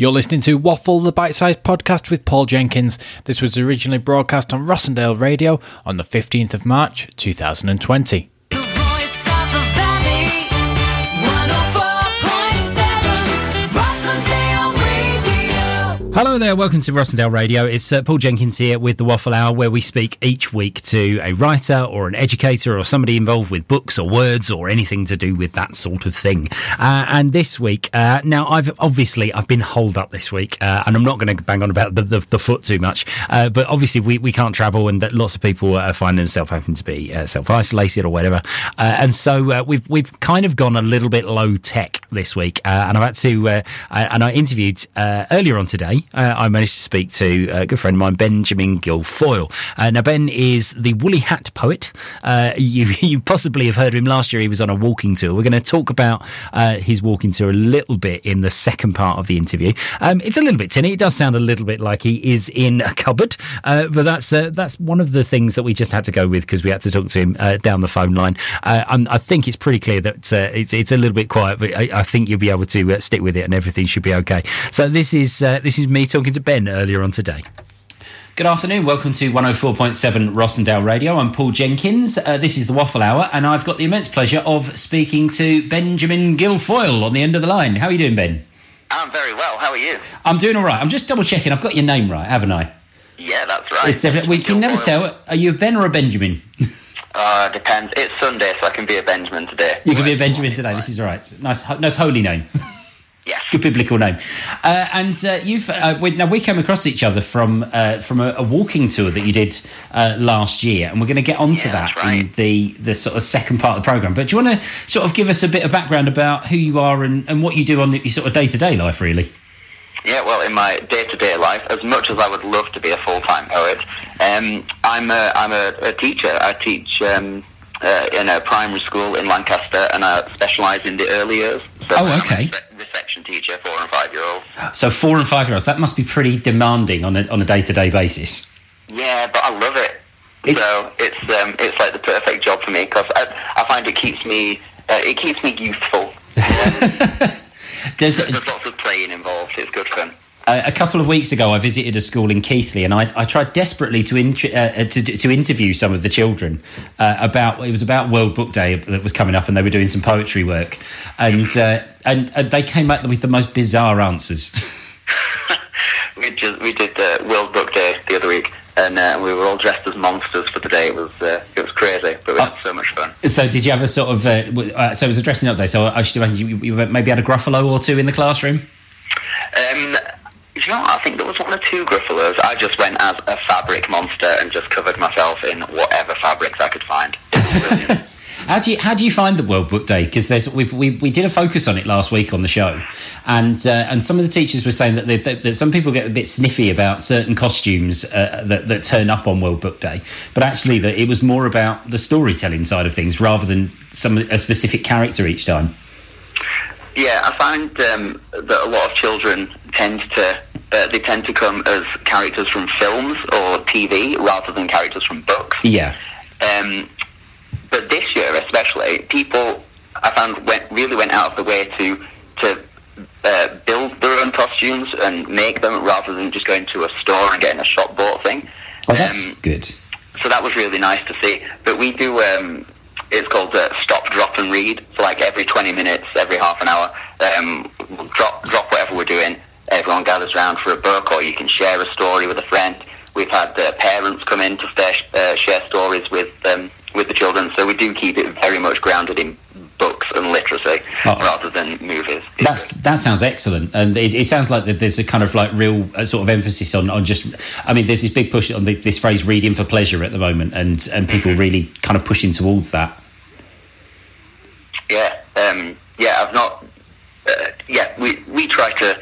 You're listening to Waffle, the bite sized podcast with Paul Jenkins. This was originally broadcast on Rossendale Radio on the 15th of March 2020. Hello there, welcome to Rossendale Radio. It's uh, Paul Jenkins here with the Waffle Hour, where we speak each week to a writer or an educator or somebody involved with books or words or anything to do with that sort of thing. Uh, and this week, uh, now I've obviously I've been holed up this week, uh, and I'm not going to bang on about the, the, the foot too much, uh, but obviously we, we can't travel, and that lots of people uh, find themselves having to be self isolated or whatever, and so we've we've kind of gone a little bit low tech this week, and I've had to and I interviewed earlier on today. Uh, I managed to speak to a good friend of mine, Benjamin Guilfoyle. Uh, now Ben is the woolly hat poet. Uh, you you possibly have heard of him last year. He was on a walking tour. We're going to talk about uh, his walking tour a little bit in the second part of the interview. Um, it's a little bit tinny. It does sound a little bit like he is in a cupboard, uh, but that's that's one of the things that we just had to go with because we had to talk to him down the phone line. I think it's pretty clear that it's it's a little bit quiet, but I, I think you'll be able to stick with it and everything should be okay. So this is uh, this is me talking to Ben earlier on today. Good afternoon. Welcome to 104.7 Rossendale Radio. I'm Paul Jenkins. Uh, this is the Waffle Hour, and I've got the immense pleasure of speaking to Benjamin Guilfoyle on the end of the line. How are you doing, Ben? I'm very well. How are you? I'm doing all right. I'm just double checking. I've got your name right, haven't I? Yeah, that's right. It's definitely, we can never tell. Are you a Ben or a Benjamin? Uh, depends. It's Sunday, so I can be a Benjamin today. You can be a Benjamin today. This is all right. Nice, nice holy name. Yes. Good biblical name. Uh, and uh, you've uh, we, now we came across each other from uh, from a, a walking tour that you did uh, last year, and we're going to get onto Yeah, that right. in the the sort of second part of the program. But do you want to sort of give us a bit of background about who you are and, and what you do on your sort of day to day life, really? Yeah, well, in my day-to-day life, as much as I would love to be a full-time poet, um, I'm a, I'm a, a teacher. I teach um, uh, in a primary school in Lancaster, and I specialise in the early years. So Oh, okay. Reception teacher, four and five-year-olds. So four and five year olds, that must be pretty demanding on a on a day to day basis. Yeah, but I love it. It- so it's um, it's like the perfect job for me because I, I find it keeps me uh, it keeps me youthful. There's There's lots of playing involved. It's good fun. a, a couple of weeks ago, I visited a school in Keighley, and I, I tried desperately to, int- uh, to to interview some of the children uh, about it was about World Book Day that was coming up, and they were doing some poetry work, and uh, and, and they came back with the most bizarre answers. we just we did uh, World Book Day the other week, and uh, we were all dressed as monsters for the day. It was uh, it was crazy, but we had so much fun. so, did you have a sort of uh, uh, so it was a dressing up day? So I should imagine you, you maybe had a gruffalo or two in the classroom. Um, you know, what? I think there was one or two Gruffalos. I just went as a fabric monster and just covered myself in whatever fabrics I could find. How do you how do you find the World Book Day? Because there's we, we we did a focus on it last week on the show, and uh, and some of the teachers were saying that, they, that that some people get a bit sniffy about certain costumes uh, that that turn up on World Book Day, but actually that it was more about the storytelling side of things rather than some a specific character each time. Yeah, I find um, that a lot of children tend to uh, they tend to come as characters from films or TV rather than characters from books. Yeah, Um, but this year, especially, people I found went really went out of the way to to uh, build their own costumes and make them rather than just going to a store and getting a shop bought thing. well that's Um, good. so that was really nice to see. But we do. Um, it's called uh, stop, drop, and read. So like every 20 minutes, every half an hour, um, we'll drop drop whatever we're doing. Everyone gathers around for a book, or you can share a story with a friend. We've had uh, parents come in to share, uh, share stories with um, with the children. So we do keep it very much grounded in books and literacy Oh. Than movies. That's that sounds excellent, and it, it sounds like that there's a kind of like real uh, sort of emphasis on, on just. I mean, there's this big push on this, this phrase "reading for pleasure" at the moment, and and people really kind of pushing towards that. Yeah, um, yeah, I've not. Uh, yeah, we we try to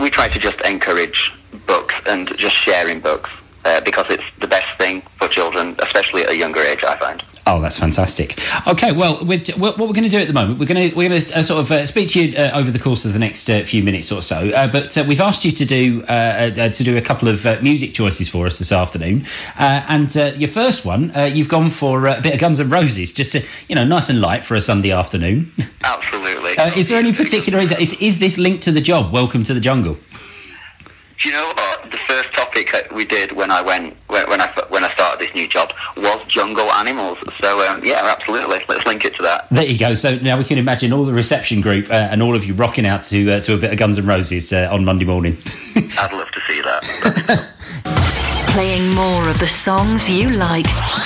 we try to just encourage books and just sharing books uh, because it's the best thing for children, especially at a younger age. I find. Oh, that's fantastic. Okay, well, we're, what we're going to do at the moment, we're going to we're going to uh, sort of uh, speak to you uh, over the course of the next uh, few minutes or so. Uh, but uh, we've asked you to do uh, uh, to do a couple of uh, music choices for us this afternoon. Uh, and uh, your first one, uh, you've gone for uh, a bit of Guns and Roses, just to you know, nice and light for a Sunday afternoon. Absolutely. Uh, is there any particular reason? Is, is this linked to the job? Welcome to the jungle. Do you know what? The first topic we did when I went when, when I when I started this new job was jungle animals. So um, yeah, absolutely. Let's link it to that. There you go. So now we can imagine all the reception group uh, and all of you rocking out to uh, to a bit of Guns N' Roses uh, on Monday morning. I'd love to see that. Playing more of the songs you like.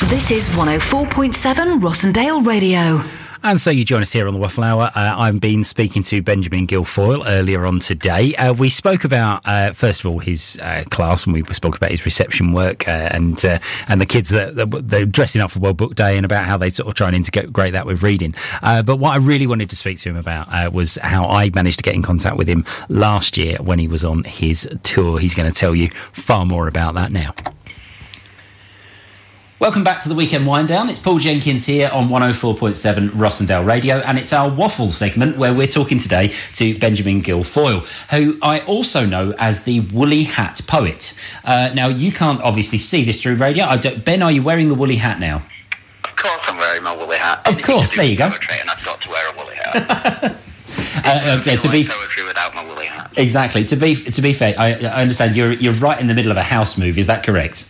This is 104.7 Rossendale Radio. And so you join us here on the Waffle Hour. Uh, I've been speaking to Benjamin Guilfoyle earlier on today. Uh, we spoke about, uh, first of all, his uh, class, and we spoke about his reception work uh, and uh, and the kids that, that they're dressing up for World Book Day and about how they sort of try and integrate that with reading. But what I really wanted to speak to him about was how I managed to get in contact with him last year when he was on his tour. He's going to tell you far more about that now. Welcome back to the weekend wind down. It's Paul Jenkins here on 104.7 Rossendale Radio, and it's our waffle segment where we're talking today to Benjamin Guilfoyle, who I also know as the Woolly Hat Poet. Uh, now, you can't obviously see this through radio. I don't, ben, are you wearing the woolly hat now? of course, I'm wearing my woolly hat. Of course, there you go. And I've got to wear a woolly hat. Uh, uh, to be poetry without my woolly hat. exactly to be to be fair, I, I understand you're you're right in the middle of a house move. Is that correct?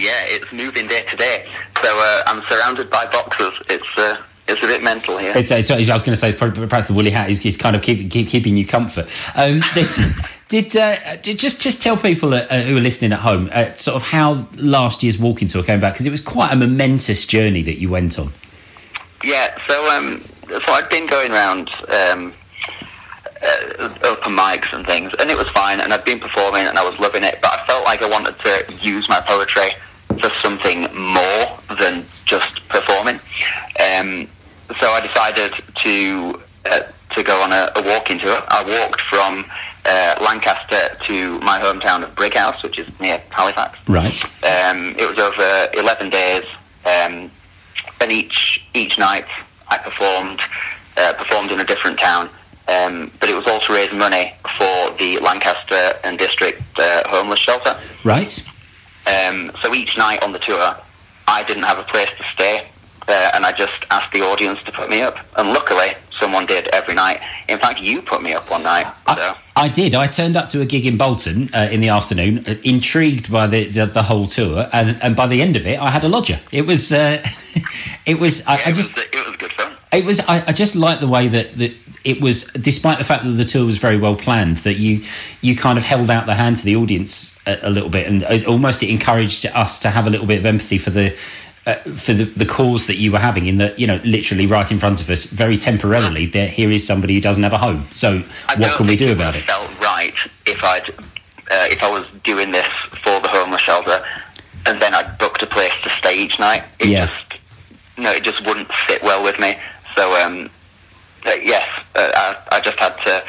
Yeah, it's moving day to day. So uh, I'm surrounded by boxes. It's uh, it's a bit mental here. It's, it's, I was going to say perhaps the woolly hat is, is kind of keep, keep, keeping you comfort. Um, this, did, uh, did just just tell people uh, who are listening at home uh, sort of how last year's walking tour came back because it was quite a momentous journey that you went on. Yeah, so um, so I'd been going around um, uh, open mics and things, and it was fine, and I'd been performing, and I was loving it, but I felt like I wanted to use my poetry for something more than just performing. Um, so I decided to uh, to go on a, a walking tour. I walked from uh, Lancaster to my hometown of Brighouse, which is near Halifax. Right. Um, it was over 11 days, um, and each each night I performed uh, performed in a different town. Um, but it was all to raise money for the Lancaster and District uh, homeless shelter. Right. Um, so each night on the tour, I didn't have a place to stay, uh, and I just asked the audience to put me up. And luckily, someone did every night. In fact, you put me up one night. So. I, I did. I turned up to a gig in Bolton uh, in the afternoon, uh, intrigued by the, the the whole tour, and and by the end of it, I had a lodger. It was, uh, it was. I, I it, just, was, it was good fun. It was. I, I just liked the way that that it was, despite the fact that the tour was very well planned, that you you kind of held out the hand to the audience a, a little bit, and uh, almost it encouraged us to have a little bit of empathy for the. Uh, for the, the cause that you were having in that you know literally right in front of us very temporarily there here is somebody who doesn't have a home so I what can we do it about it Felt right if I'd uh, if I was doing this for the homeless shelter, and then I'd booked a place to stay each night. It Yeah. just no, it just wouldn't sit well with me. So um, uh, yes, uh, I, I just had to.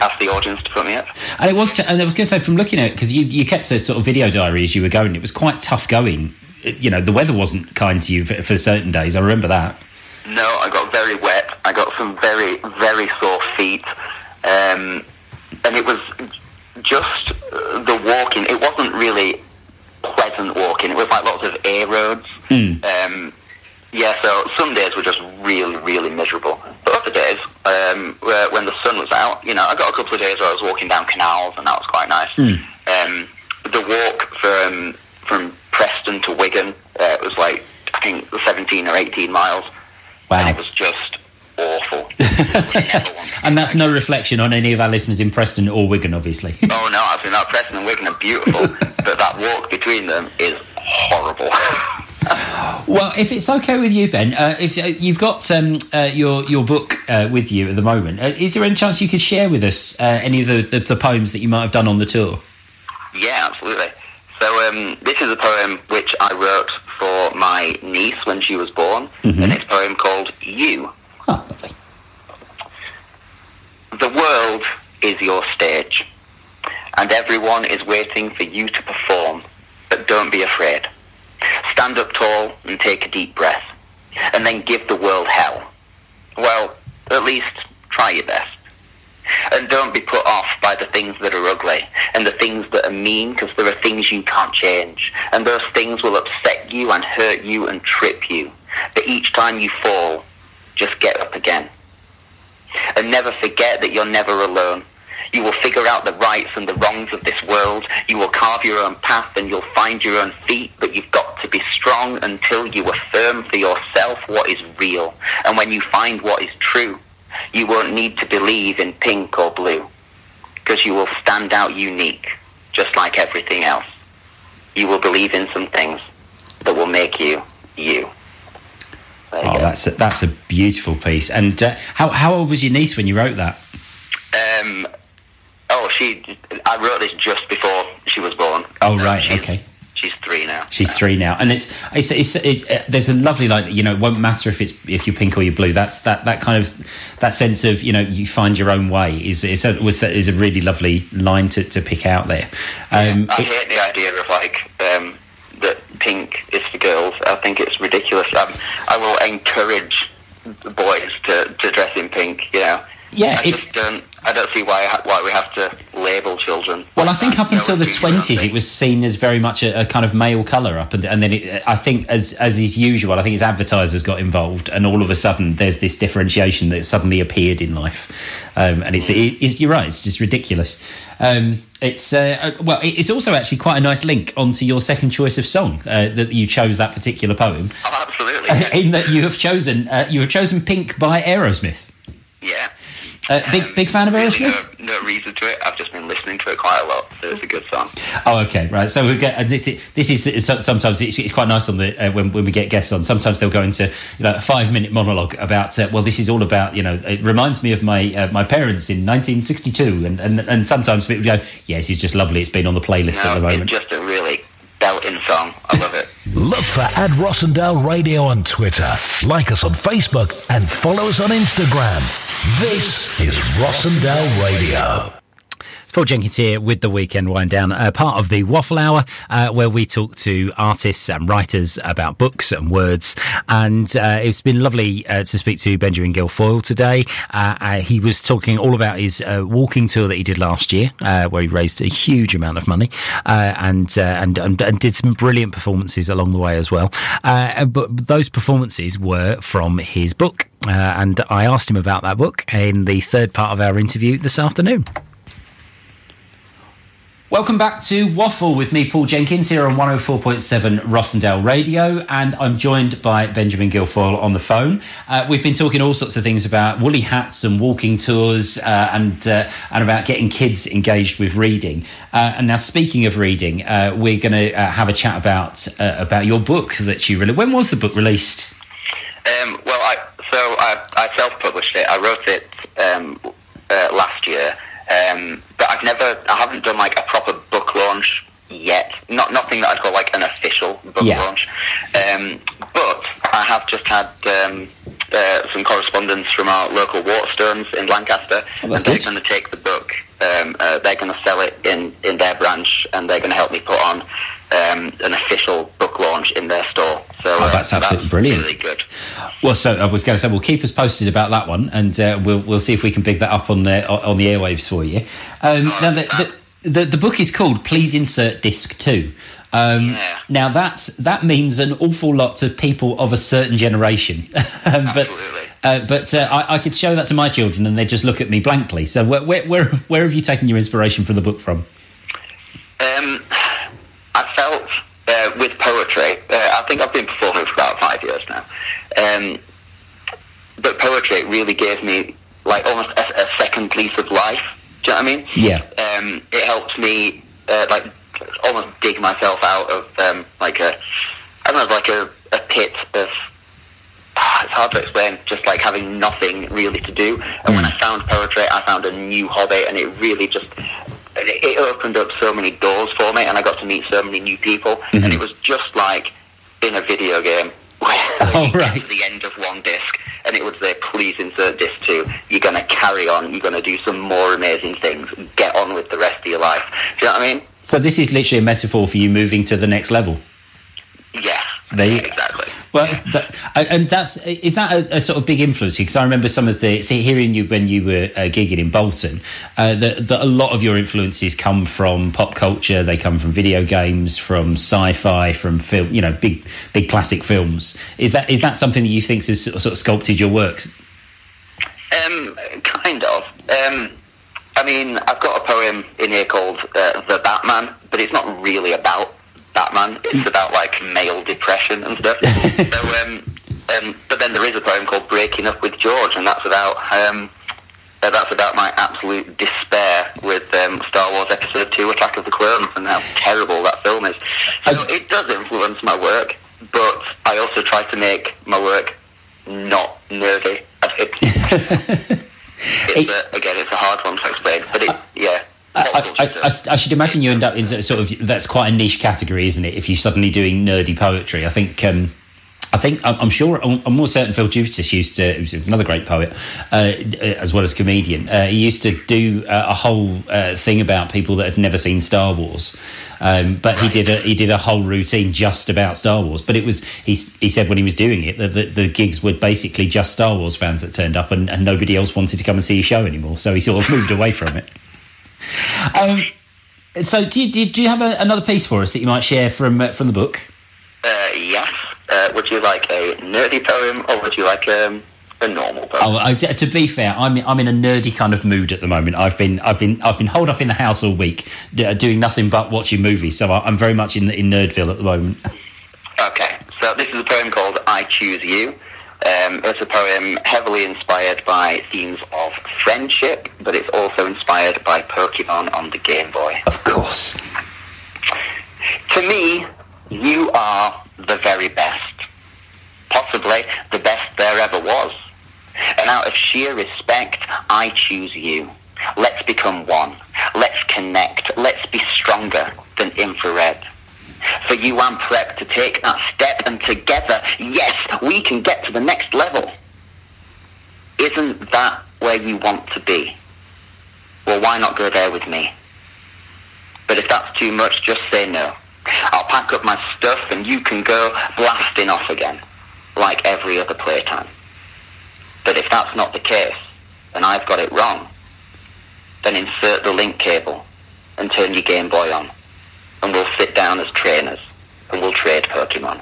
ask the audience to put me up. And it was, and I was going to say, from looking at it, because you, you kept a sort of video diary as you were going, it was quite tough going. You know, the weather wasn't kind to you for, for certain days. I remember that. No, I got very wet. I got some very, very sore feet. Um, and it was just uh, the walking. It wasn't really pleasant walking. It was like lots of air roads. Um, yeah, so some days were just really, really miserable. But other days, um, where, when the sun was out, you know, I got a couple of days where I was walking down canals, and that was quite nice. Um, the walk from from Preston to Wigan uh, was like I think 17 or 18 miles, and Wow. it was just awful. Never want to And that's no reflection on any of our listeners in Preston or Wigan, obviously. Oh no, I think that Preston and Wigan are beautiful, but that walk between them is horrible. well, if it's okay with you, Ben, uh, if uh, you've got um, uh, your your book uh, with you at the moment, uh, is there any chance you could share with us uh, any of the, the, the poems that you might have done on the tour? yeah, absolutely. So um, this is a poem which I wrote for my niece when she was born, and it's a poem called "You." Oh, lovely. The world is your stage, and everyone is waiting for you to perform. But don't be afraid. Stand up tall and take a deep breath, and then give the world hell. Well, at least try your best. And don't be put off by the things that are ugly and the things that are mean because there are things you can't change. And those things will upset you and hurt you and trip you. But each time you fall, just get up again. And never forget that you're never alone. You will figure out the rights and the wrongs of this world. You will carve your own path and you'll find your own feet, but you've got to be strong until you affirm for yourself what is real. And when you find what is true, you won't need to believe in pink or blue because you will stand out unique, just like everything else. You will believe in some things that will make you you. There Oh, that's a, that's a beautiful piece. And uh, how how old was your niece when you wrote that? She. I wrote this just before she was born. Oh, right, she's- okay. She's three now. She's three now, and it's it's, it's, it's uh, there's a lovely line. You know, it won't matter if it's if you're pink or you're blue. That's that that kind of that sense of you know you find your own way is is a, was is a really lovely line to, to pick out there. Um, I hate the idea of like um, that pink is for girls. I think it's ridiculous. Um, I will encourage boys to, to dress in pink. You know. Yeah, I it's- just don't. I don't see why why we have to label children. Well, I think up until the one's doing their own twenties, it was seen as very much a, a kind of male colour up, and, and then it, I think, as as is usual, I think as advertisers got involved, and all of a sudden there's this differentiation that suddenly appeared in life, um, and it's, it, it's you're right, it's just ridiculous. Um, it's uh, uh, well, it's also actually quite a nice link onto your second choice of song uh, that you chose that particular poem, Oh, absolutely. in that you have chosen uh, you have chosen "Pink" by Aerosmith. Yeah. Uh, big big fan of Aerosmith. No, no reason to it. I've just been listening to it quite a lot, so it's a good song. Oh, okay, right. So we get and this. is- This is sometimes it's, it's quite nice on the uh, when when we get guests on. Sometimes they'll go into you know a five minute monologue about uh, well, this is all about you know it reminds me of my uh, my parents in 1962, and and and sometimes people go, yes, it's just lovely. It's been on the playlist at the No, it's just a really belting song. I love it. Look for at Rossendale Radio on Twitter. Like us on Facebook and follow us on Instagram. This is Rossendale Radio. Paul Jenkins here with the Weekend Wind Down, uh, part of the Waffle Hour, uh, where we talk to artists and writers about books and words. And uh, it's been lovely uh, to speak to Benjamin Guilfoyle today. Uh, uh, he was talking all about his walking tour that he did last year, where he raised a huge amount of money and, and, and and did some brilliant performances along the way as well. But those performances were from his book. And I asked him about that book in the third part of our interview this afternoon. Welcome back to Waffle with me, Paul Jenkins, here on 104.7 Rossendale Radio, and I'm joined by Benjamin Guilfoyle on the phone. Uh, we've been talking all sorts of things about woolly hats and walking tours, uh, and uh, and about getting kids engaged with reading. Uh, and now, speaking of reading, uh, we're going to uh, have a chat about about your book that you released. When was the book released? Um, well, I, so I, I self-published it. I wrote it um, last year, um, but I've never, I haven't done like a proper book launch yet. Not nothing that I'd call like an official book Yeah. launch. Um, but I have just had um, uh, some correspondence from our local Waterstones in Lancaster, Oh, and they're going to take the book. Um, uh, they're going to sell it in, in their branch, and they're going to help me put on um, an official book launch in their store. So Oh, uh, that's absolutely brilliant. Really good. Well, so I was going to say, well, keep us posted about that one, and uh, we'll we'll see if we can pick that up on the on the airwaves for you. Um, now, the, the, the the book is called "Please Insert Disc 2. Um, Yeah. Now that's that means an awful lot to people of a certain generation, Um, but Absolutely. uh, but uh, I, I could show that to my children and they just look at me blankly. So where where where, where have you taken your inspiration for the book from? Um, I felt uh, with poetry, uh, I think I've been performing for about five years now. Um, but poetry really gave me like almost a, a second lease of life. Do you know what I mean? Yeah. Um, it helped me uh, like almost dig myself out of um, like a I don't know like a, a pit of ah, it's hard to explain. Just like having nothing really to do. And when I found poetry, I found a new hobby, and it really just it it opened up so many doors for me, and I got to meet so many new people. And mm-hmm. it was just like in a video game. Oh, right. the end of one disc, and it would say, "Please insert disc two. You're going to carry on. You're going to do some more amazing things. Get on with the rest of your life." Do you know what I mean? So this is literally a metaphor for you moving to the next level. Yeah. There you- exactly. Well, that, and that's is that a, a sort of big influence? Because I remember some of the see, hearing you when you were uh, gigging in Bolton, uh, that that a lot of your influences come from pop culture. They come from video games, from sci-fi, from film. You know, big big classic films. Is that is that something that you think has sort of sculpted your works? Um, kind of. Um, I, mean, I've got a poem in here called uh, "The Batman," but it's not really about Batman. It's about like male depression and stuff. so, um, um, but then there is a poem called "Breaking Up with George," and that's about um, uh, that's about my absolute despair with um, Star Wars Episode Two: Attack of the Clones and how terrible that film is. So it does influence my work, but I also try to make my work not nerdy. It's, a, again, it's a hard one to explain, but it, yeah. I, I, I, I, should imagine you end up in sort of that's quite a niche category, isn't it? If you're suddenly doing nerdy poetry, I think um, I think I'm sure I'm more certain Phil Jupitus used to. was another great poet, uh, as well as comedian. Uh, he used to do uh, a whole uh, thing about people that had never seen Star Wars. Um, but he did a he did a whole routine just about Star Wars. But it was he he said when he was doing it that the, the, gigs were basically just Star Wars fans that turned up, and, and nobody else wanted to come and see his show anymore. So he sort of moved away from it. Um, so do you, do you have a, another piece for us that you might share from uh, from the book? Uh, yes. Uh, would you like a nerdy poem or would you like um, a normal poem? Oh, I, to be fair, I'm I'm in a nerdy kind of mood at the moment. I've been I've been I've been holed up in the house all week, doing nothing but watching movies. So I'm very much in in Nerdville at the moment. Okay, so this is a poem called "I Choose You." Um, it's a poem heavily inspired by themes of friendship, but it's also inspired by Pokemon on the Game Boy. Of course. To me, you are the very best. Possibly the best there ever was. And out of sheer respect, I choose you. Let's become one. Let's connect. Let's be stronger than infrared. For you, I'm prepped to take that step, and together, yes, we can get to the next level. Isn't that where you want to be? Well, why not go there with me? But if that's too much, just say no. I'll pack up my stuff and you can go blasting off again, like every other playtime. But if that's not the case, and I've got it wrong, then insert the link cable and turn your Game Boy on, and we'll sit down as trainers, and we'll trade Pokemon.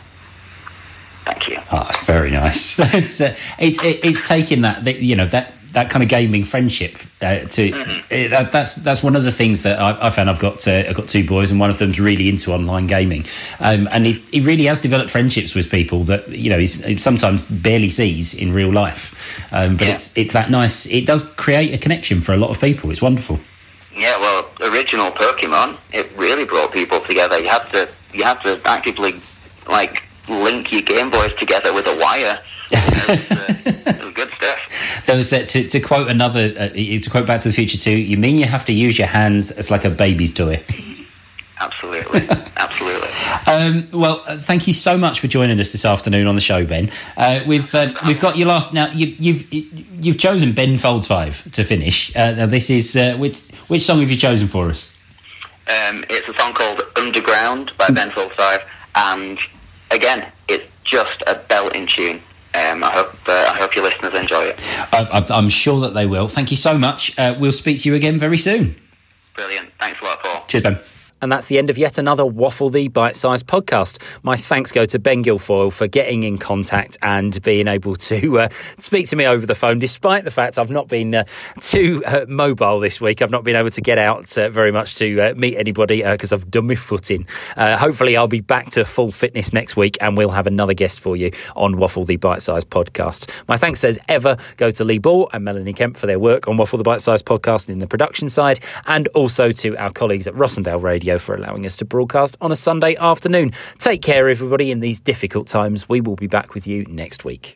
Thank you. Ah, oh, very nice. it's, uh, it's it's taking that you know that that kind of gaming friendship uh, to mm-hmm. that, that's that's one of the things that I, I found. I've got uh, I've got two boys, and one of them's really into online gaming, um, and he, he really has developed friendships with people that you know he sometimes barely sees in real life. Um, but yeah. it's it's that nice. It does create a connection for a lot of people. It's wonderful. Yeah, well, original Pokemon, it really brought people together. You have to you have to actively like link your Game Boys together with a wire. uh, good stuff there was uh, to, to quote another uh, to quote Back to the Future too. You mean you have to use your hands as like a baby's toy? Absolutely, absolutely. Um, well, uh, thank you so much for joining us this afternoon on the show, Ben. Uh, we've uh, we've got your last now. You, have you've, you've chosen Ben Folds Five to finish. Uh, now this is which which song have you chosen for us? Um, it's a song called Underground by Ben Folds Five, and again, it's just a belting tune. Um, I hope uh, I hope your listeners enjoy it. I, am sure that they will. Thank you so much. Uh, we'll speak to you again very soon. Brilliant. Thanks a lot, Paul. Cheers, Ben. And that's the end of yet another Waffle the Bite Size podcast. My thanks go to Ben Guilfoyle for getting in contact and being able to uh, speak to me over the phone, despite the fact I've not been uh, too uh, mobile this week. I've not been able to get out uh, very much to uh, meet anybody because uh, I've done my footing. hopefully, I'll be back to full fitness next week and we'll have another guest for you on Waffle the Bite Size podcast. My thanks, as ever, go to Lee Ball and Melanie Kemp for their work on Waffle the Bite Size podcast and in the production side, and also to our colleagues at Rossendale Radio for allowing us to broadcast on a Sunday afternoon. Take care, everybody, in these difficult times. We will be back with you next week.